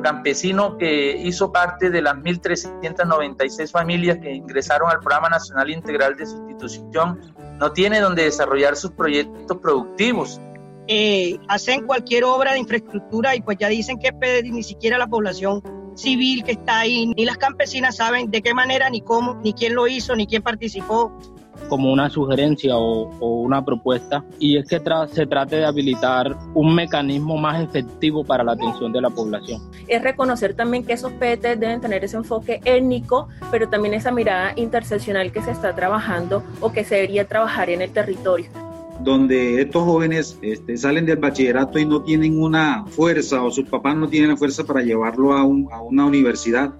sector campesino que hizo parte de las 1.396 familias que ingresaron al Programa Nacional Integral de Sustitución no tiene donde desarrollar sus proyectos productivos. Eh, hacen cualquier obra de infraestructura y pues ya dicen que ni siquiera la población civil que está ahí, ni las campesinas saben de qué manera, ni cómo, ni quién lo hizo, ni quién participó como una sugerencia o, una propuesta y es que se trate de habilitar un mecanismo más efectivo para la atención de la población. Es reconocer también que esos PET deben tener ese enfoque étnico, pero también esa mirada interseccional que se está trabajando o que se debería trabajar en el territorio donde estos jóvenes este, salen del bachillerato y no tienen una fuerza o sus papás no tienen la fuerza para llevarlo a, a una universidad.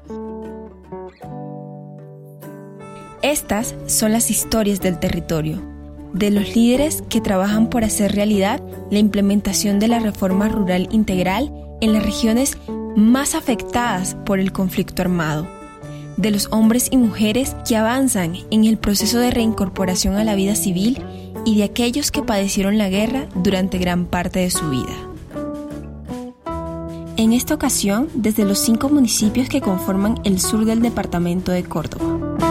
Estas son las historias del territorio, de los líderes que trabajan por hacer realidad la implementación de la reforma rural integral en las regiones más afectadas por el conflicto armado, de los hombres y mujeres que avanzan en el proceso de reincorporación a la vida civil y de aquellos que padecieron la guerra durante gran parte de su vida. En esta ocasión, desde los cinco municipios que conforman el sur del departamento de Córdoba.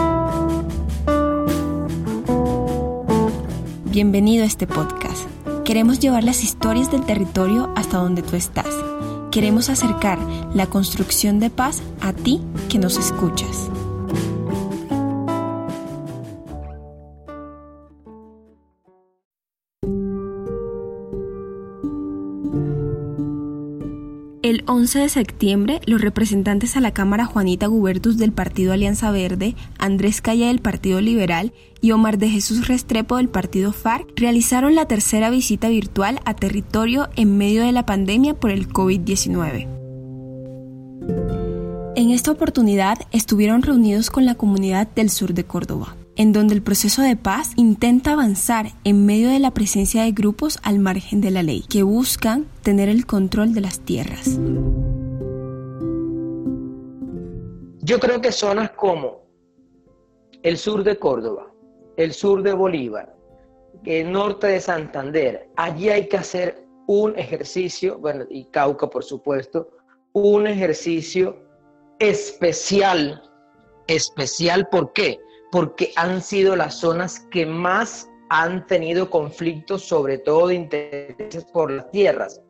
Bienvenido a este podcast. Queremos llevar las historias del territorio hasta donde tú estás. Queremos acercar la construcción de paz a ti que nos escuchas. 11 de septiembre, los representantes a la Cámara Juanita Gubertus del Partido Alianza Verde, Andrés Calla del Partido Liberal y Omar de Jesús Restrepo del Partido FARC realizaron la tercera visita virtual a territorio en medio de la pandemia por el COVID-19. En esta oportunidad estuvieron reunidos con la comunidad del sur de Córdoba en donde el proceso de paz intenta avanzar en medio de la presencia de grupos al margen de la ley, que buscan tener el control de las tierras. Yo creo que zonas como el sur de Córdoba, el sur de Bolívar, el norte de Santander, allí hay que hacer un ejercicio, bueno, y Cauca por supuesto, un ejercicio especial, especial, ¿por qué? Porque han sido las zonas que más han tenido conflictos, sobre todo de intereses por las tierras.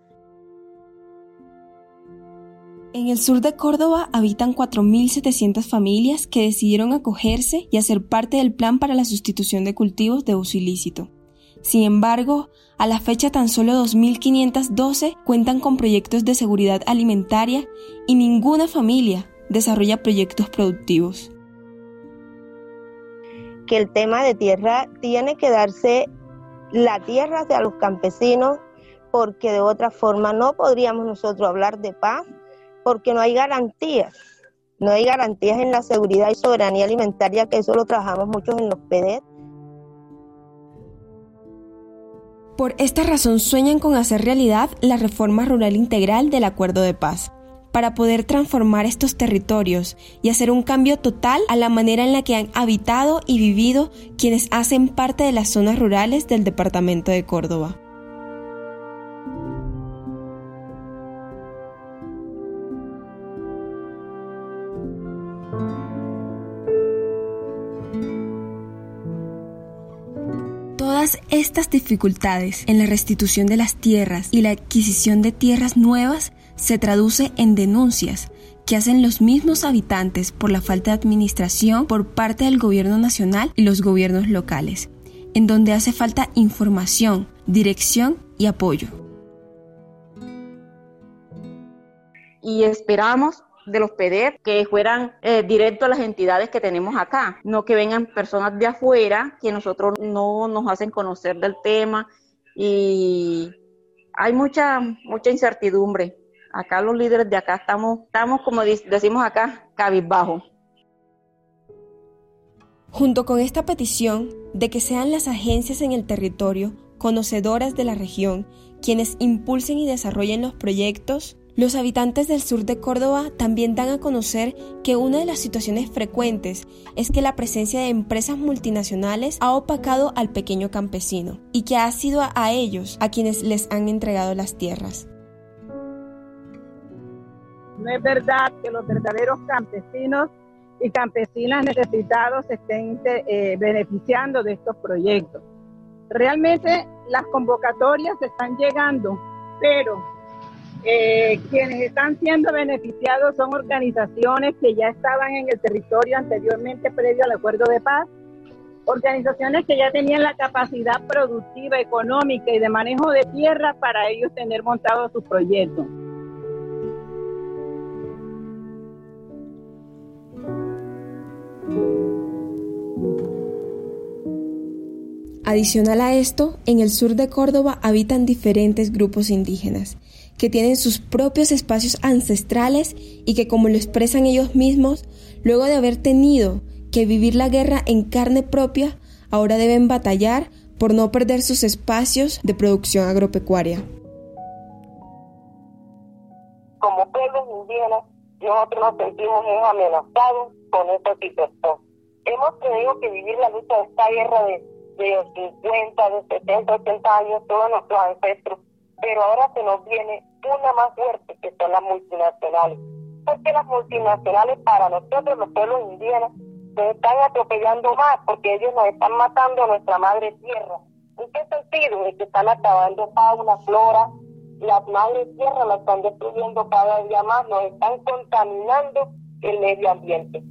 En el sur de Córdoba habitan 4.700 familias que decidieron acogerse y hacer parte del plan para la sustitución de cultivos de uso ilícito. Sin embargo, a la fecha tan solo 2.512 cuentan con proyectos de seguridad alimentaria y ninguna familia desarrolla proyectos productivos que el tema de tierra tiene que darse la tierra hacia los campesinos, porque de otra forma no podríamos nosotros hablar de paz, porque no hay garantías. No hay garantías en la seguridad y soberanía alimentaria, que eso lo trabajamos muchos en los PEDET. Por esta razón sueñan con hacer realidad la reforma rural integral del Acuerdo de Paz para poder transformar estos territorios y hacer un cambio total a la manera en la que han habitado y vivido quienes hacen parte de las zonas rurales del departamento de Córdoba. Todas estas dificultades en la restitución de las tierras y la adquisición de tierras nuevas se traduce en denuncias que hacen los mismos habitantes por la falta de administración por parte del gobierno nacional y los gobiernos locales, en donde hace falta información, dirección y apoyo. Y esperamos de los PDF que fueran eh, directos a las entidades que tenemos acá, no que vengan personas de afuera que nosotros no nos hacen conocer del tema y hay mucha mucha incertidumbre Acá los líderes de acá estamos, estamos como decimos acá, cabizbajo. Junto con esta petición de que sean las agencias en el territorio, conocedoras de la región, quienes impulsen y desarrollen los proyectos, los habitantes del sur de Córdoba también dan a conocer que una de las situaciones frecuentes es que la presencia de empresas multinacionales ha opacado al pequeño campesino y que ha sido a ellos a quienes les han entregado las tierras. No es verdad que los verdaderos campesinos y campesinas necesitados estén eh, beneficiando de estos proyectos. Realmente las convocatorias están llegando, pero eh, quienes están siendo beneficiados son organizaciones que ya estaban en el territorio anteriormente previo al acuerdo de paz, organizaciones que ya tenían la capacidad productiva, económica y de manejo de tierra para ellos tener montado sus proyectos. Adicional a esto, en el sur de Córdoba habitan diferentes grupos indígenas que tienen sus propios espacios ancestrales y que como lo expresan ellos mismos, luego de haber tenido que vivir la guerra en carne propia, ahora deben batallar por no perder sus espacios de producción agropecuaria. Como pueblos indígenas, nosotros nos sentimos amenazados con esta situación. Hemos tenido que vivir la lucha de esta guerra de, de 50, de 70, 80 años, todos nuestros ancestros, pero ahora se nos viene una más fuerte, que son las multinacionales. Porque las multinacionales para nosotros, los pueblos indígenas, se están atropellando más porque ellos nos están matando a nuestra madre tierra. ¿En qué sentido? Es que están acabando fauna, flora, las madres tierra las están destruyendo cada día más, nos están contaminando el medio ambiente.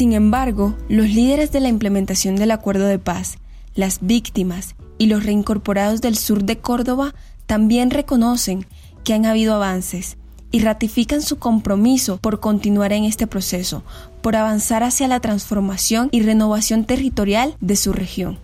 Sin embargo, los líderes de la implementación del acuerdo de paz, las víctimas y los reincorporados del sur de Córdoba también reconocen que han habido avances y ratifican su compromiso por continuar en este proceso, por avanzar hacia la transformación y renovación territorial de su región.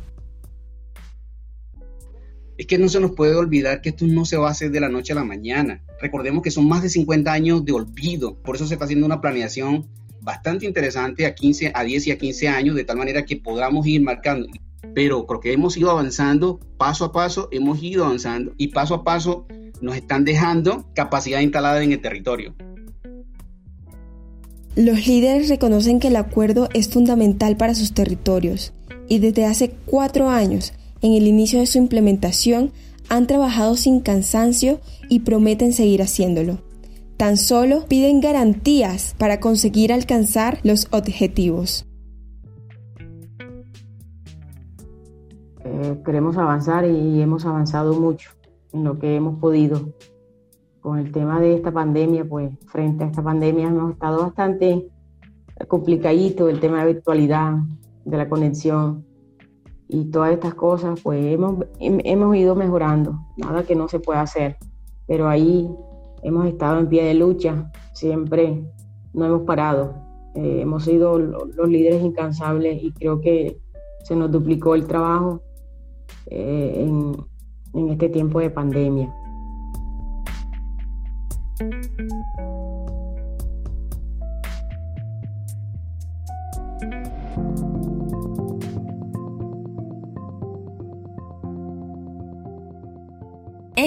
Es que no se nos puede olvidar que esto no se va a hacer de la noche a la mañana. Recordemos que son más de 50 años de olvido, por eso se está haciendo una planeación bastante interesante a 15, a 10 y a 15 años, de tal manera que podamos ir marcando. Pero creo que hemos ido avanzando paso a paso, hemos ido avanzando y paso a paso nos están dejando capacidad instalada en el territorio. Los líderes reconocen que el acuerdo es fundamental para sus territorios y desde hace cuatro años, en el inicio de su implementación, han trabajado sin cansancio y prometen seguir haciéndolo. Tan solo piden garantías para conseguir alcanzar los objetivos. Eh, queremos avanzar y hemos avanzado mucho en lo que hemos podido. Con el tema de esta pandemia, pues frente a esta pandemia hemos estado bastante complicadito el tema de virtualidad, de la conexión y todas estas cosas, pues hemos, hemos ido mejorando. Nada que no se pueda hacer, pero ahí hemos estado en pie de lucha, siempre no hemos parado. Eh, hemos sido los líderes incansables y creo que se nos duplicó el trabajo eh, en, en este tiempo de pandemia.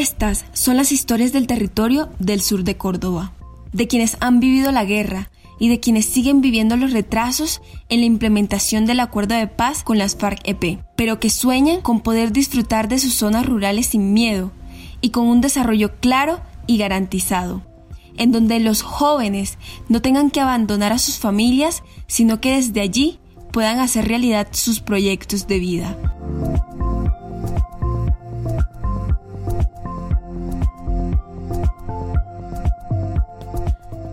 Estas son las historias del territorio del sur de Córdoba, de quienes han vivido la guerra y de quienes siguen viviendo los retrasos en la implementación del acuerdo de paz con las FARC-EP, pero que sueñan con poder disfrutar de sus zonas rurales sin miedo y con un desarrollo claro y garantizado, en donde los jóvenes no tengan que abandonar a sus familias, sino que desde allí puedan hacer realidad sus proyectos de vida.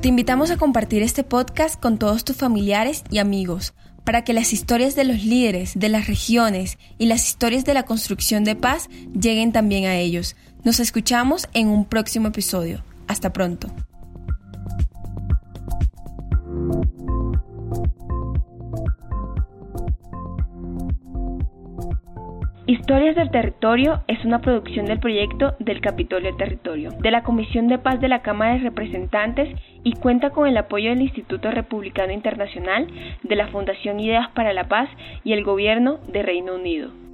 Te invitamos a compartir este podcast con todos tus familiares y amigos para que las historias de los líderes de las regiones y las historias de la construcción de paz lleguen también a ellos. Nos escuchamos en un próximo episodio. Hasta pronto. Historias del Territorio es una producción del proyecto del Capitolio del Territorio, de la Comisión de Paz de la Cámara de Representantes y cuenta con el apoyo del Instituto Republicano Internacional, de la Fundación Ideas para la Paz y el Gobierno de Reino Unido.